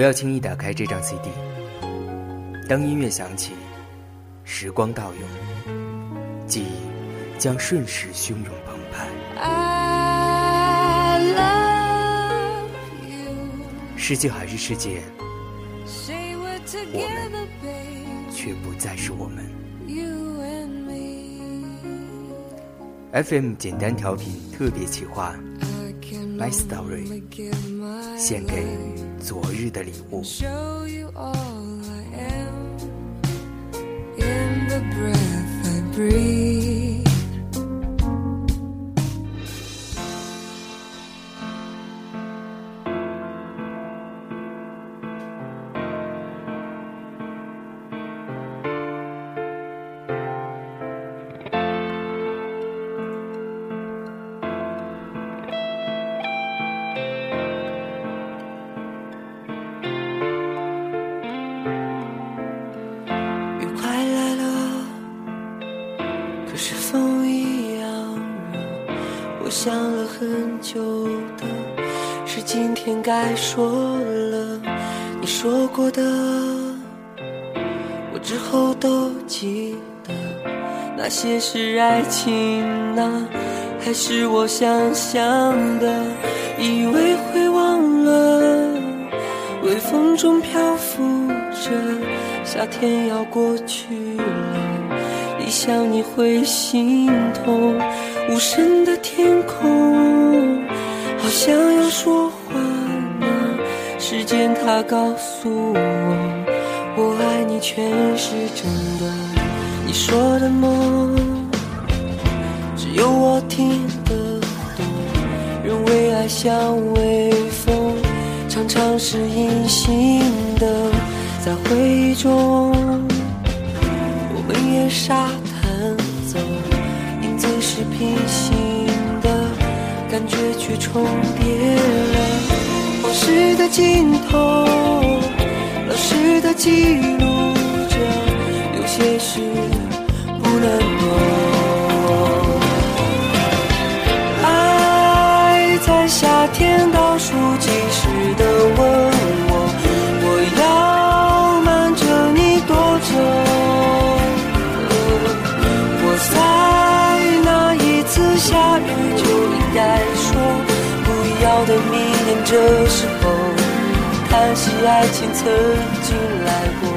不要轻易打开这张 CD。当音乐响起，时光倒涌，记忆将瞬时汹涌澎湃。世界还是世界，我们却不再是我们。FM 简单调频特别企划，My Story，献给昨日的礼物。很久的，是今天该说了。你说过的，我之后都记得。那些是爱情啊，还是我想象的？以为会忘了，微风中漂浮着，夏天要过去了，一想你会心痛。无声的天空，想要说话呢。时间它告诉我，我爱你全是真的。你说的梦，只有我听得懂。人为爱像微风，常常是隐形的，在回忆中，我们也傻。重叠了，往事的尽头，老实的记录着，有些事不能躲。这时候叹息爱情曾经来过。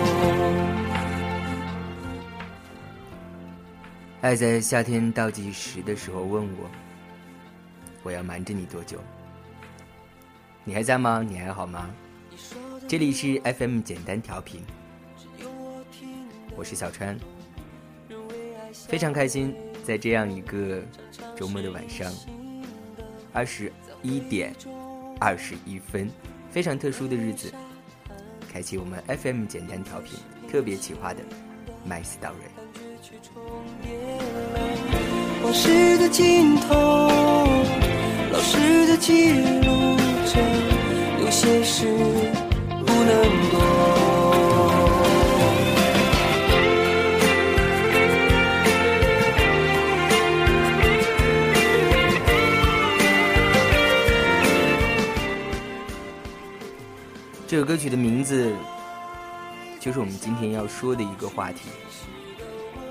爱在夏天倒计时的时候问我，我要瞒着你多久？你还在吗？你还好吗？这里是 FM 简单调频，我是小川，非常开心。在这样一个周末的晚上，二十一点二十一分，非常特殊的日子，开启我们 FM 简单调频特别企划的麦斯道瑞。往事的尽头，老师的记录着，有些事不能躲。这首歌曲的名字，就是我们今天要说的一个话题，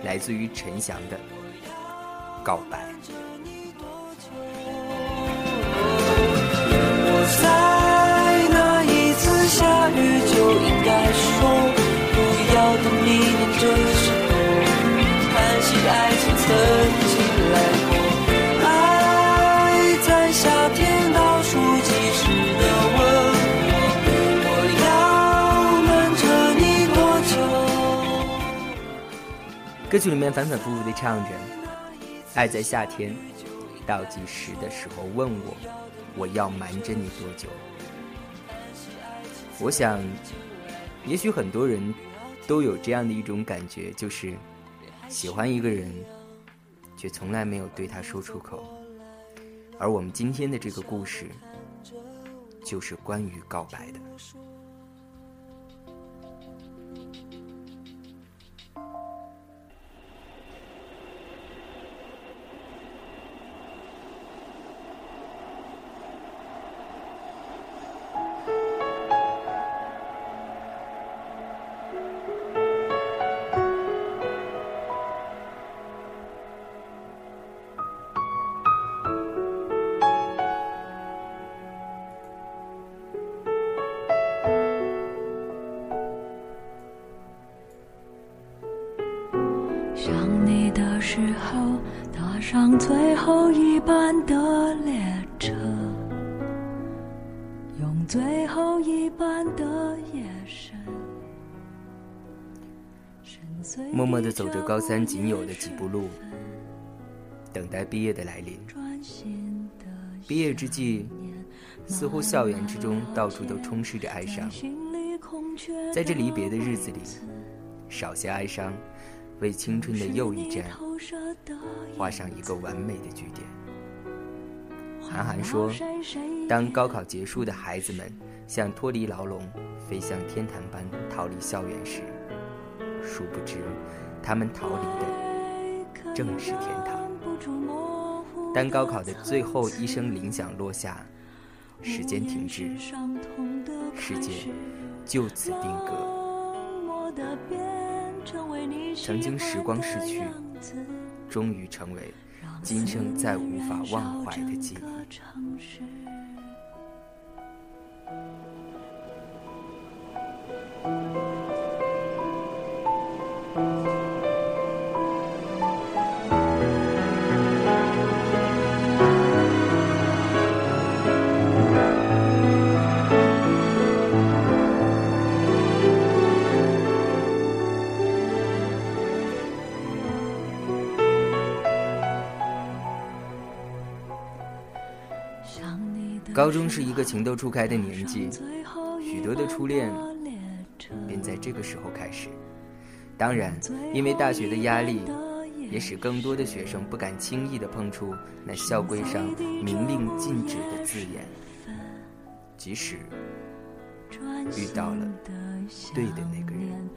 来自于陈翔的《告白》。我在那一次下雨就应该说不要的迷恋，这歌曲里面反反复复的唱着：“爱在夏天倒计时的时候问我，我要瞒着你多久？”我想，也许很多人都有这样的一种感觉，就是喜欢一个人，却从来没有对他说出口。而我们今天的这个故事，就是关于告白的。后一班的列车，用最后一班的夜深。默默地走着高三仅有的几步路，等待毕业的来临。毕业之际，似乎校园之中到处都充斥着哀伤。在这离别的日子里，少些哀伤，为青春的又一站画上一个完美的句点。韩寒说：“当高考结束的孩子们像脱离牢笼，飞向天堂般逃离校园时，殊不知，他们逃离的正是天堂。当高考的最后一声铃响落下，时间停滞，世界就此定格。曾经时光逝去，终于成为今生再无法忘怀的记忆。高中是一个情窦初开的年纪，许多的初恋便在这个时候开始。当然，因为大学的压力，也使更多的学生不敢轻易的碰触那校规上明令禁止的字眼。即使遇到了对的那个人。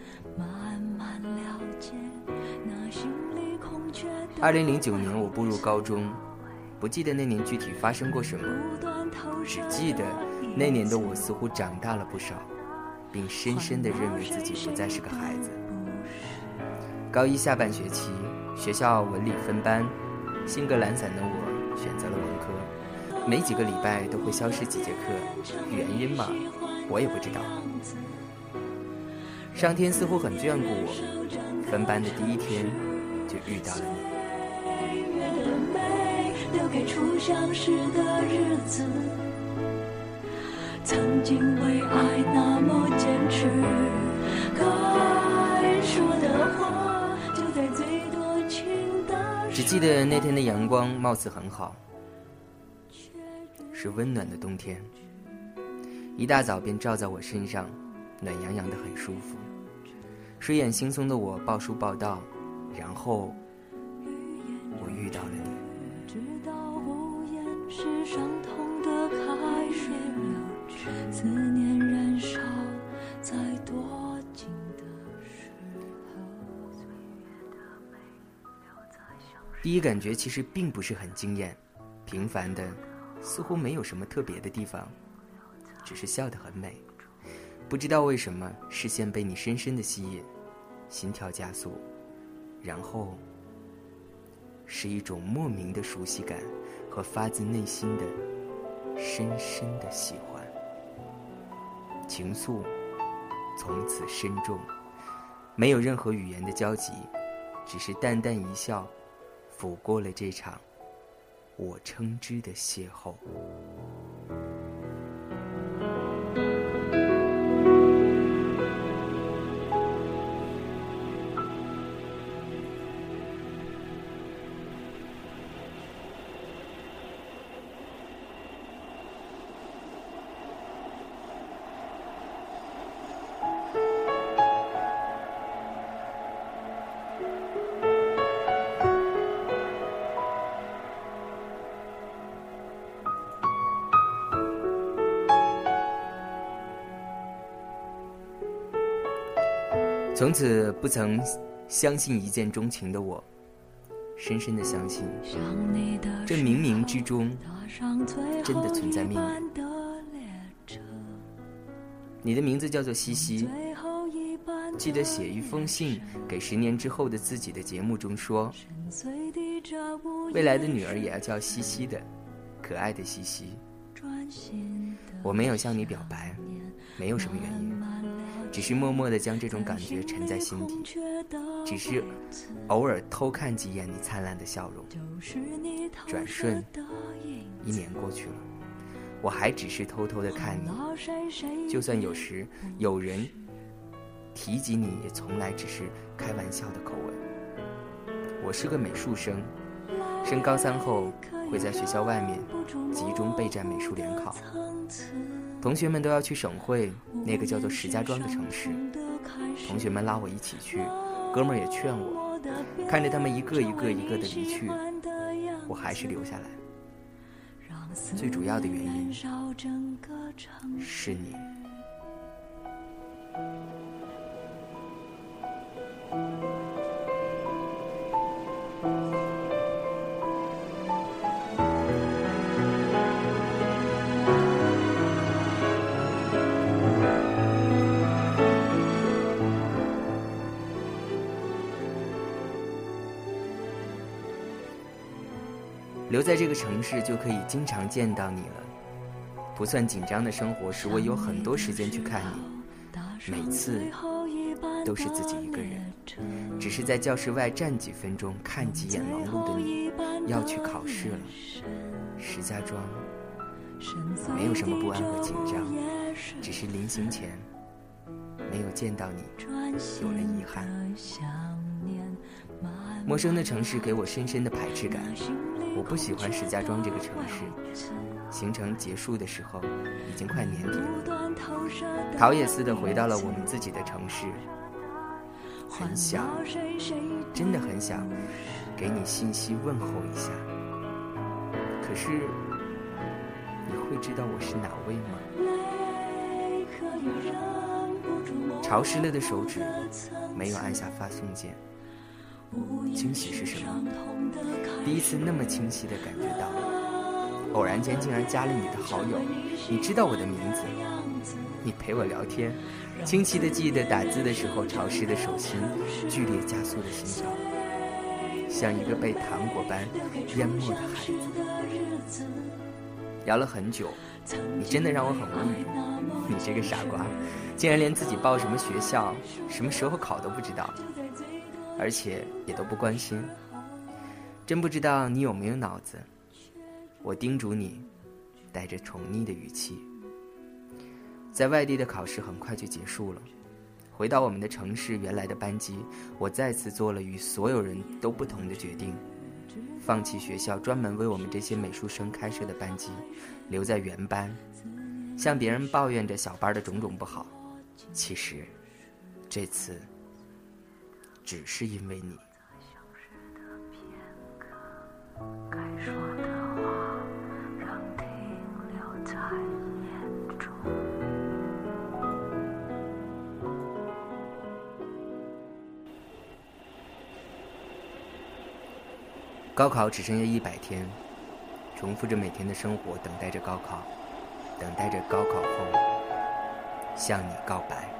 二零零九年，我步入高中。不记得那年具体发生过什么，只记得那年的我似乎长大了不少，并深深地认为自己不再是个孩子。高一下半学期，学校文理分班，性格懒散的我选择了文科，没几个礼拜都会消失几节课，原因嘛，我也不知道。上天似乎很眷顾我，分班的第一天就遇到了你。留给初相识的日子，曾经为爱那么坚持，该说的话就在最多情的只记得那天的阳光貌似很好，是温暖的冬天，一大早便照在我身上，暖洋洋的很舒服。睡眼惺忪的我报书报到，然后我遇到了你。是伤痛的开始流，思念燃烧在多近的时候。第一感觉其实并不是很惊艳，平凡的，似乎没有什么特别的地方，只是笑得很美。不知道为什么，视线被你深深的吸引，心跳加速，然后是一种莫名的熟悉感。和发自内心的、深深的喜欢，情愫从此深重，没有任何语言的交集，只是淡淡一笑，抚过了这场我称之的邂逅。从此不曾相信一见钟情的我，深深的相信，这冥冥之中真的存在命运。你的名字叫做西西，记得写一封信给十年之后的自己的节目中说，未来的女儿也要叫西西的，可爱的西西。我没有向你表白，没有什么原因。只是默默地将这种感觉沉在心底，只是偶尔偷看几眼你灿烂的笑容。转瞬，一年过去了，我还只是偷偷的看你。就算有时有人提及你，也从来只是开玩笑的口吻。我是个美术生，升高三后会在学校外面集中备战美术联考。同学们都要去省会那个叫做石家庄的城市，同学们拉我一起去，哥们儿也劝我。看着他们一个一个一个的离去，我还是留下来。最主要的原因是你。留在这个城市就可以经常见到你了，不算紧张的生活使我有很多时间去看你，每次都是自己一个人，只是在教室外站几分钟，看几眼忙碌的你，要去考试了。石家庄没有什么不安和紧张，只是临行前没有见到你，有了遗憾。陌生的城市给我深深的排斥感。我不喜欢石家庄这个城市。行程结束的时候，已经快年底了，陶也似的回到了我们自己的城市。很想，真的很想，给你信息问候一下。可是，你会知道我是哪位吗？潮湿了的手指，没有按下发送键。惊喜是什么？第一次那么清晰的感觉到，偶然间竟然加了你的好友，你知道我的名字，你陪我聊天，清晰的记得打字的时候潮湿的手心，剧烈加速的心跳，像一个被糖果般淹没的孩子。聊了很久，你真的让我很无语，你这个傻瓜，竟然连自己报什么学校、什么时候考都不知道。而且也都不关心，真不知道你有没有脑子。我叮嘱你，带着宠溺的语气。在外地的考试很快就结束了，回到我们的城市原来的班级，我再次做了与所有人都不同的决定：放弃学校专门为我们这些美术生开设的班级，留在原班，向别人抱怨着小班的种种不好。其实，这次。只是因为你。高考只剩下一百天，重复着每天的生活，等待着高考，等待着高考后向你告白。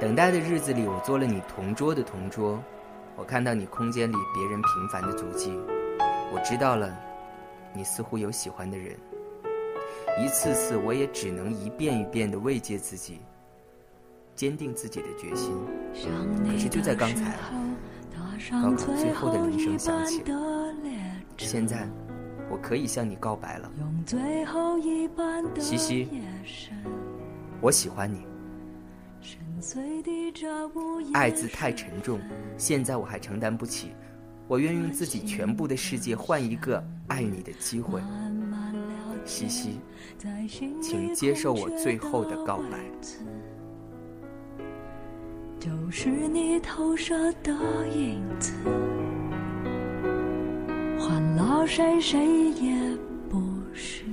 等待的日子里，我做了你同桌的同桌，我看到你空间里别人平凡的足迹，我知道了，你似乎有喜欢的人。一次次，我也只能一遍一遍的慰藉自己，坚定自己的决心。可是就在刚才，高考最后的铃声响起，现在我可以向你告白了，西西，我喜欢你。爱字太沉重，现在我还承担不起。我愿用自己全部的世界换一个爱你的机会。西西，请接受我最后的告白。就是你投射的影子，换了谁谁也不是。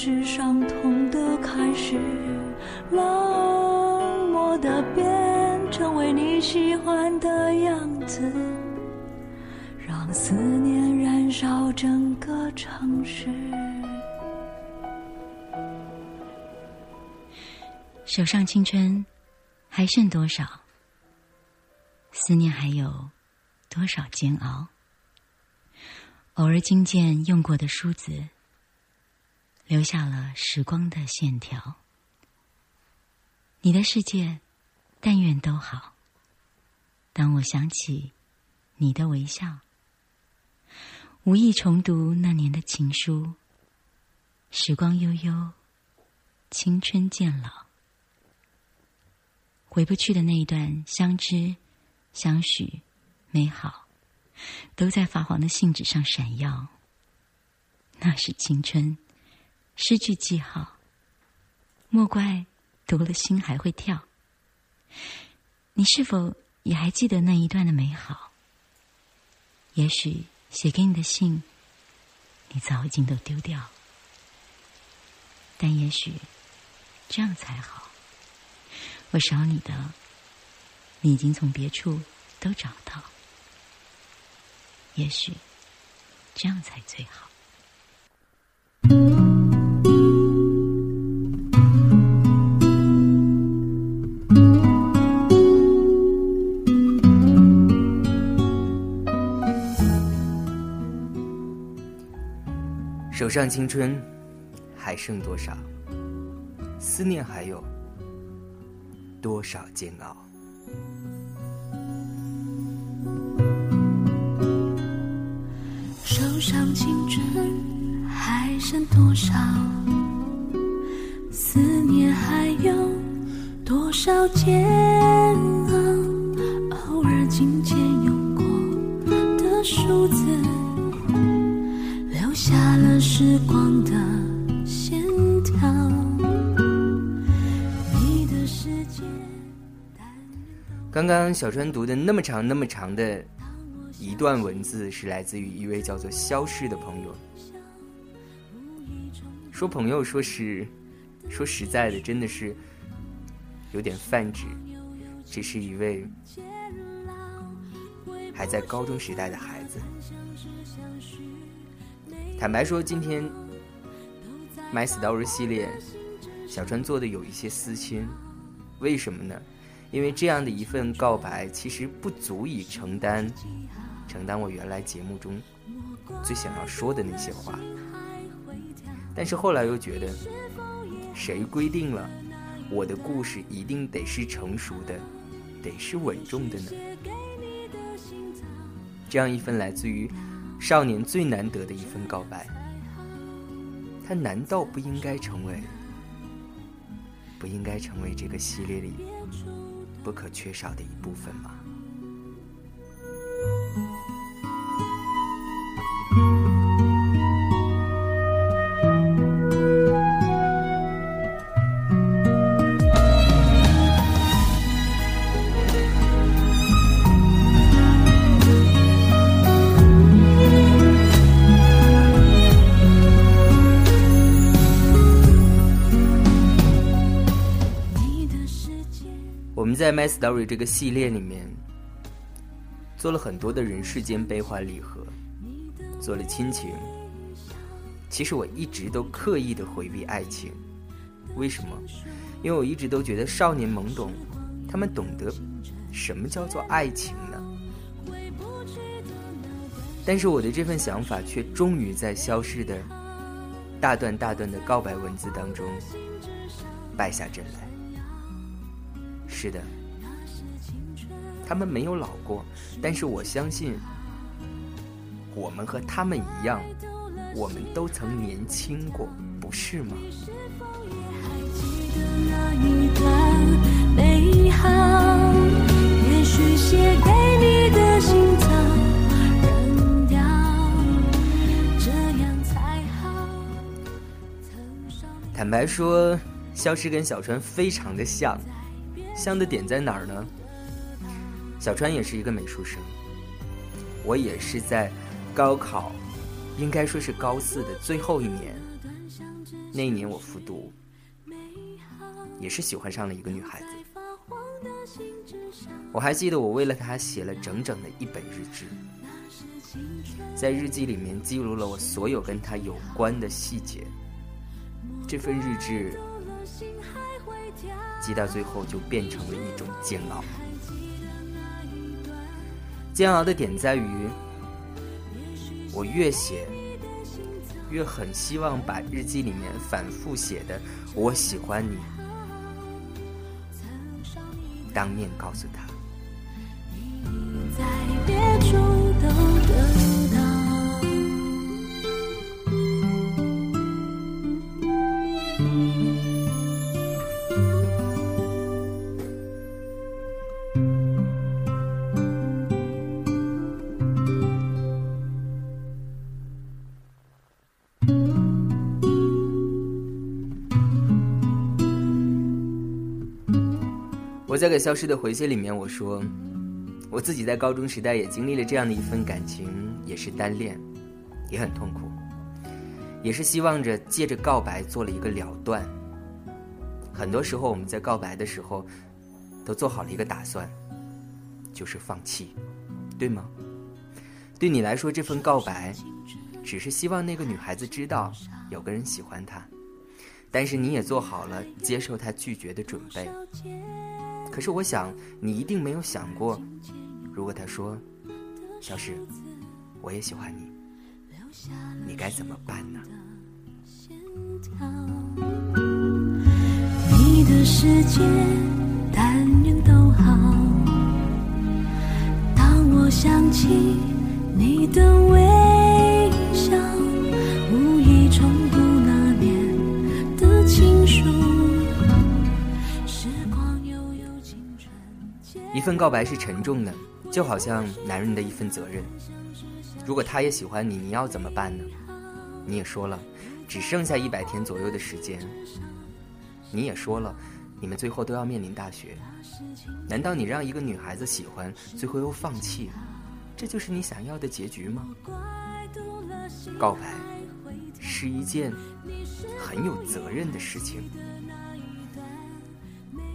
是伤痛的开始，冷漠的变成为你喜欢的样子，让思念燃烧整个城市。手上青春还剩多少？思念还有多少煎熬？偶尔惊见用过的梳子，留下了时光的线条。你的世界，但愿都好。当我想起你的微笑，无意重读那年的情书。时光悠悠，青春渐老，回不去的那一段相知、相许、美好。都在发黄的信纸上闪耀。那是青春，失去记号。莫怪读了心还会跳。你是否也还记得那一段的美好？也许写给你的信，你早已经都丢掉。但也许这样才好。我少你的，你已经从别处都找到。也许这样才最好。手上青春还剩多少？思念还有多少煎熬？手上青春还剩多少？思念还有多少煎熬？偶尔紧见用过的数字，刚刚小川读的那么长，那么长的。一段文字是来自于一位叫做消失的朋友，说朋友说是说实在的，真的是有点泛指，这是一位还在高中时代的孩子。坦白说，今天《My Story》系列，小川做的有一些私心，为什么呢？因为这样的一份告白，其实不足以承担。承担我原来节目中最想要说的那些话，但是后来又觉得，谁规定了我的故事一定得是成熟的，得是稳重的呢？这样一份来自于少年最难得的一份告白，它难道不应该成为不应该成为这个系列里不可缺少的一部分吗？在《My Story》这个系列里面。做了很多的人世间悲欢离合，做了亲情。其实我一直都刻意的回避爱情，为什么？因为我一直都觉得少年懵懂，他们懂得什么叫做爱情呢？但是我的这份想法却终于在消逝的大段大段的告白文字当中败下阵来。是的。他们没有老过，但是我相信，我们和他们一样，我们都曾年轻过，不是吗？坦白说，消失跟小川非常的像，像的点在哪儿呢？小川也是一个美术生，我也是在高考，应该说是高四的最后一年，那一年我复读，也是喜欢上了一个女孩子。我还记得我为了她写了整整的一本日志，在日记里面记录了我所有跟她有关的细节。这份日志记到最后就变成了一种煎熬。煎熬的点在于，我越写，越很希望把日记里面反复写的“我喜欢你”当面告诉他。我在给消失的回信里面我说，我自己在高中时代也经历了这样的一份感情，也是单恋，也很痛苦，也是希望着借着告白做了一个了断。很多时候我们在告白的时候，都做好了一个打算，就是放弃，对吗？对你来说，这份告白，只是希望那个女孩子知道有个人喜欢她，但是你也做好了接受她拒绝的准备。可是我想，你一定没有想过，如果他说：“小史，我也喜欢你，你该怎么办呢？”你的世界但愿都好。当我想起你的份告白是沉重的，就好像男人的一份责任。如果他也喜欢你，你要怎么办呢？你也说了，只剩下一百天左右的时间。你也说了，你们最后都要面临大学。难道你让一个女孩子喜欢，最后又放弃，这就是你想要的结局吗？告白是一件很有责任的事情。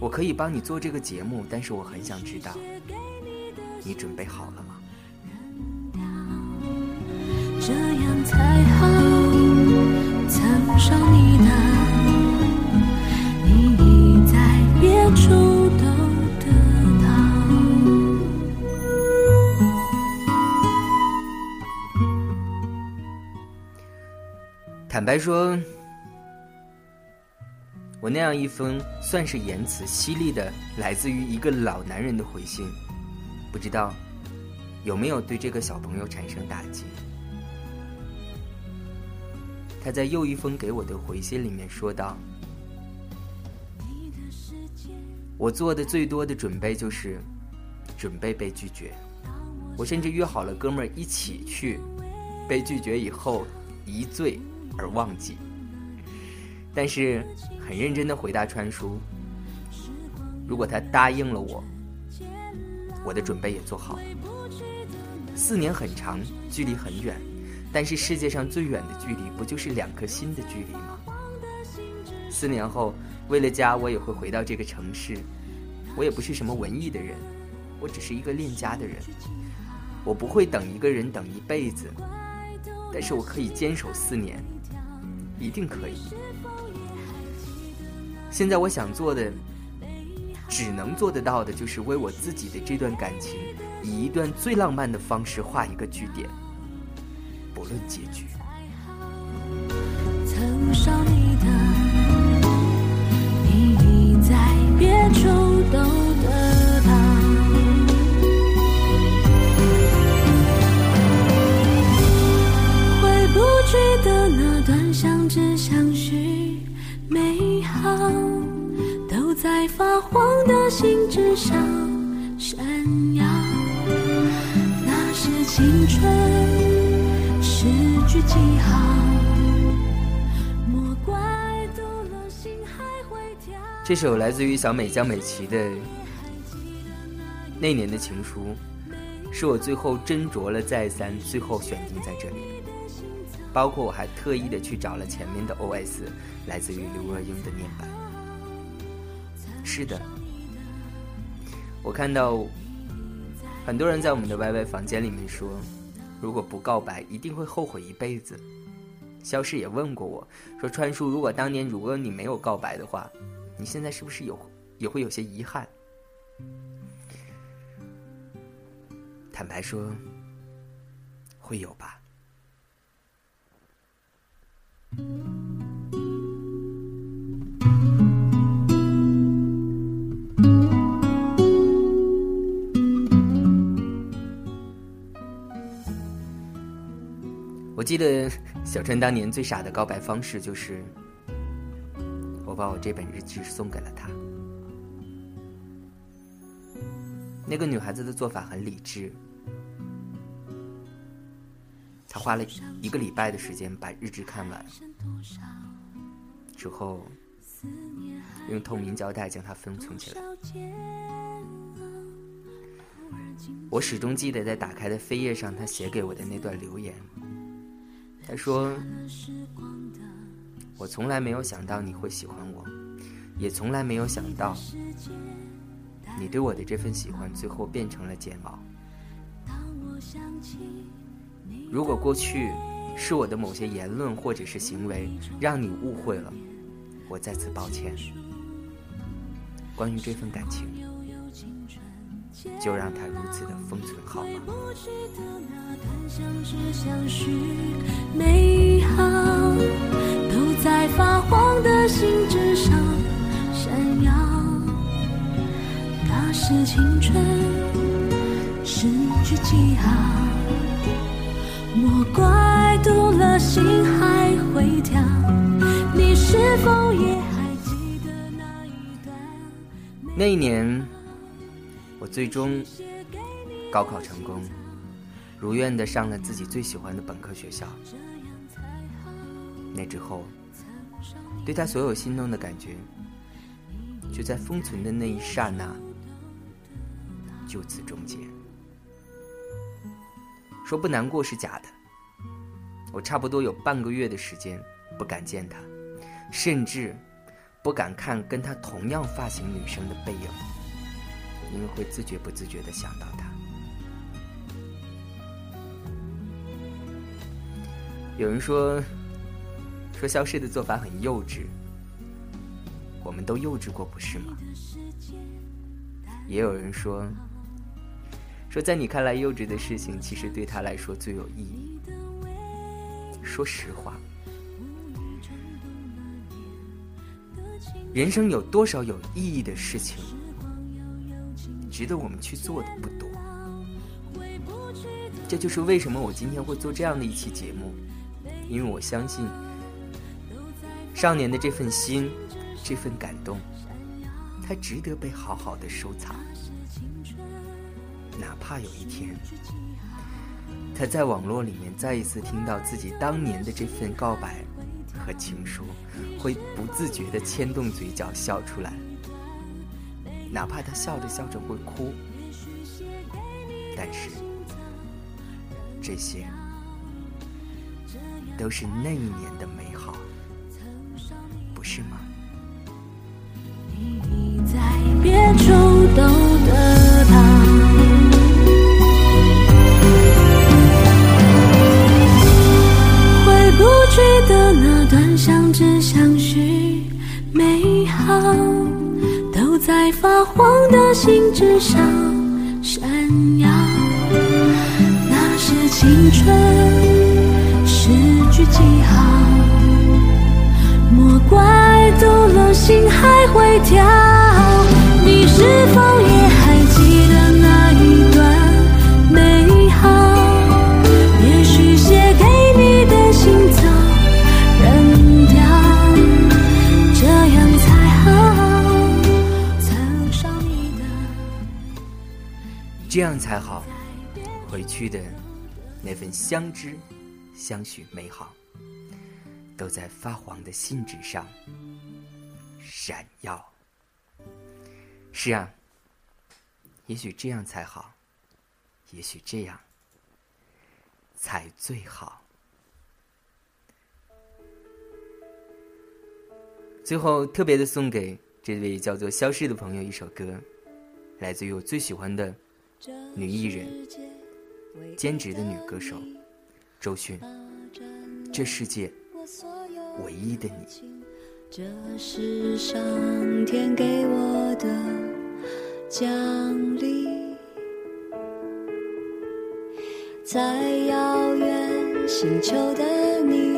我可以帮你做这个节目，但是我很想知道，你准备好了吗？这样才好，曾上你的，你已在别处都得到。坦白说。我那样一封算是言辞犀利的，来自于一个老男人的回信，不知道有没有对这个小朋友产生打击？他在又一封给我的回信里面说道：“我做的最多的准备就是准备被拒绝，我甚至约好了哥们儿一起去，被拒绝以后一醉而忘记。”但是很认真的回答川叔，如果他答应了我，我的准备也做好了。四年很长，距离很远，但是世界上最远的距离，不就是两颗心的距离吗？四年后，为了家，我也会回到这个城市。我也不是什么文艺的人，我只是一个恋家的人。我不会等一个人等一辈子，但是我可以坚守四年，一定可以。现在我想做的，只能做得到的，就是为我自己的这段感情，以一段最浪漫的方式画一个句点，不论结局。曾少你的，你已在别处都黄的信纸上闪耀，那是青春诗句记号。莫怪读了心还会跳。这首来自于小美江美琪的《那年的情书》，是我最后斟酌了再三，最后选定在这里。包括我还特意的去找了前面的 OS，来自于刘若英的念版。是的，我看到很多人在我们的 YY 房间里面说，如果不告白，一定会后悔一辈子。肖氏也问过我说，川叔，如果当年如果你没有告白的话，你现在是不是有也会有些遗憾？坦白说，会有吧。我记得小川当年最傻的告白方式就是，我把我这本日记送给了他。那个女孩子的做法很理智，她花了一个礼拜的时间把日志看完，之后用透明胶带将它封存起来。我始终记得在打开的扉页上，她写给我的那段留言。他说：“我从来没有想到你会喜欢我，也从来没有想到。”你对我的这份喜欢，最后变成了煎熬。如果过去是我的某些言论或者是行为让你误会了，我再次抱歉。关于这份感情，就让它如此的封存好吗？都在发黄的信纸上闪耀。那是青春失去记号，莫怪读了心还会跳。你是否也还记得那一段？那一年，最终高考成功，如愿的上了自己最喜欢的本科学校。那之后，对他所有心动的感觉，就在封存的那一刹那。就此终结。说不难过是假的。我差不多有半个月的时间不敢见他，甚至不敢看跟他同样发型女生的背影，因为会自觉不自觉的想到他。有人说，说消失的做法很幼稚，我们都幼稚过，不是吗？也有人说。说在你看来幼稚的事情，其实对他来说最有意义。说实话，人生有多少有意义的事情，值得我们去做的不多。这就是为什么我今天会做这样的一期节目，因为我相信，少年的这份心，这份感动，它值得被好好的收藏。哪怕有一天，他在网络里面再一次听到自己当年的这份告白和情书，会不自觉的牵动嘴角笑出来。哪怕他笑着笑着会哭，但是这些都是那一年的美。心之上闪耀。那是青春诗句记号，莫怪读了心还会跳。这样才好，回去的那份相知、相许、美好，都在发黄的信纸上闪耀。是啊，也许这样才好，也许这样才最好。最后，特别的送给这位叫做消失的朋友一首歌，来自于我最喜欢的。女艺人，兼职的女歌手，周迅。这世界唯一的你。这是上天给我的奖励。在遥远星球的你，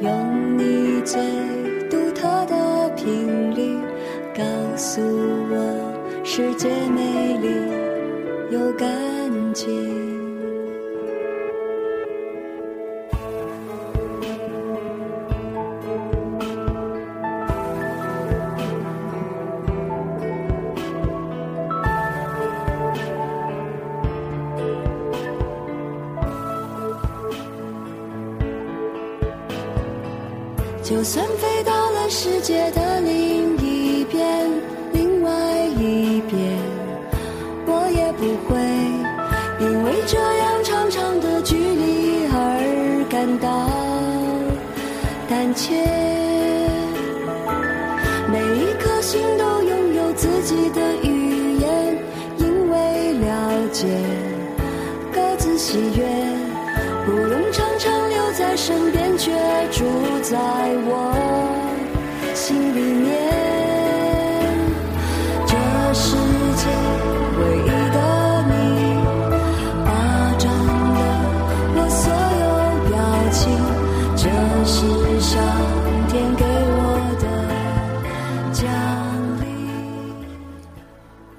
用你最独特的频率，告诉我世界美丽有感情。就算飞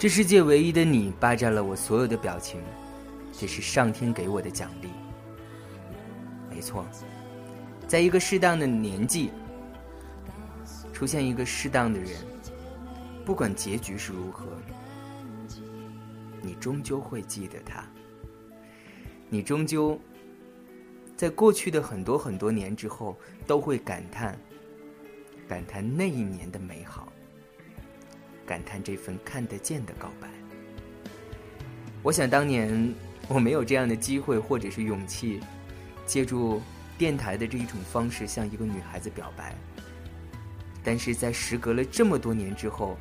这世界唯一的你霸占了我所有的表情，这是上天给我的奖励。没错，在一个适当的年纪，出现一个适当的人，不管结局是如何，你终究会记得他。你终究在过去的很多很多年之后，都会感叹，感叹那一年的美好。感叹这份看得见的告白。我想当年我没有这样的机会或者是勇气，借助电台的这一种方式向一个女孩子表白。但是在时隔了这么多年之后，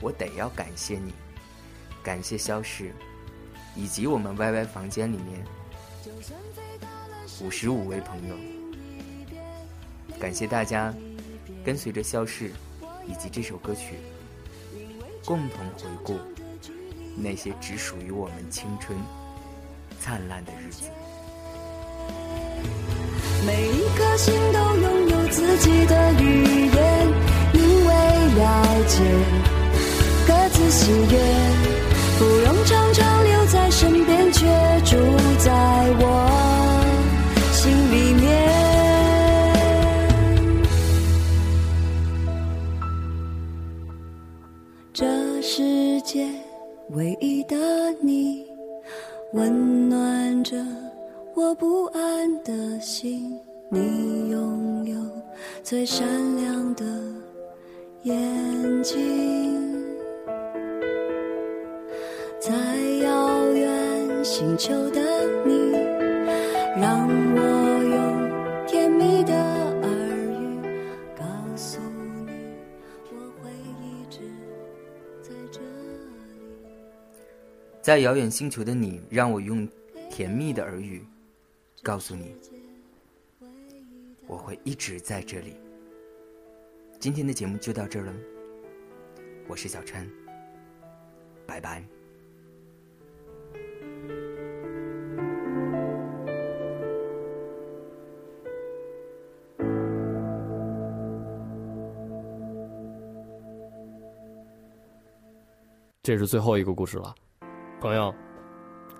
我得要感谢你，感谢消失，以及我们 YY 房间里面五十五位朋友，感谢大家跟随着肖氏以及这首歌曲。共同回顾那些只属于我们青春灿烂的日子。每一颗心都拥有自己的语言，因为了解，各自喜悦，不用最闪亮的眼睛，在遥远星球的你，让我用甜蜜的耳语告诉你，我会一直在这里。在遥远星球的你，让我用甜蜜的耳语告诉你，我会一直在这里。今天的节目就到这儿了，我是小川，拜拜。这是最后一个故事了，朋友，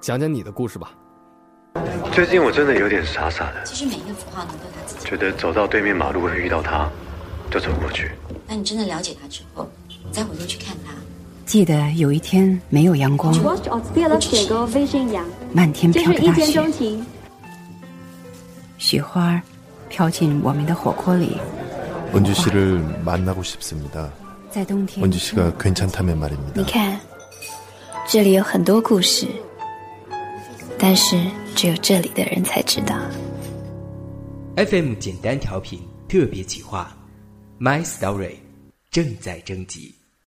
讲讲你的故事吧。最近我真的有点傻傻的，其实每一个符号能都有它自己。觉得走到对面马路会遇到他，就走过去。那你真的了解他之后，你再回头去看他，记得有一天没有阳光， Watch od wiele tego wyżynia. 漫天就飘着大是一见钟雪，情。雪花飘进我们的火锅里。 원주 씨를 만나고 싶습니다. 在冬天， 원주 씨가 괜찮다면 말입니다. 你看，这里有很多故事， 但是只有这里的人才知道。FM 简单调频特别企划，My Story 正在征集。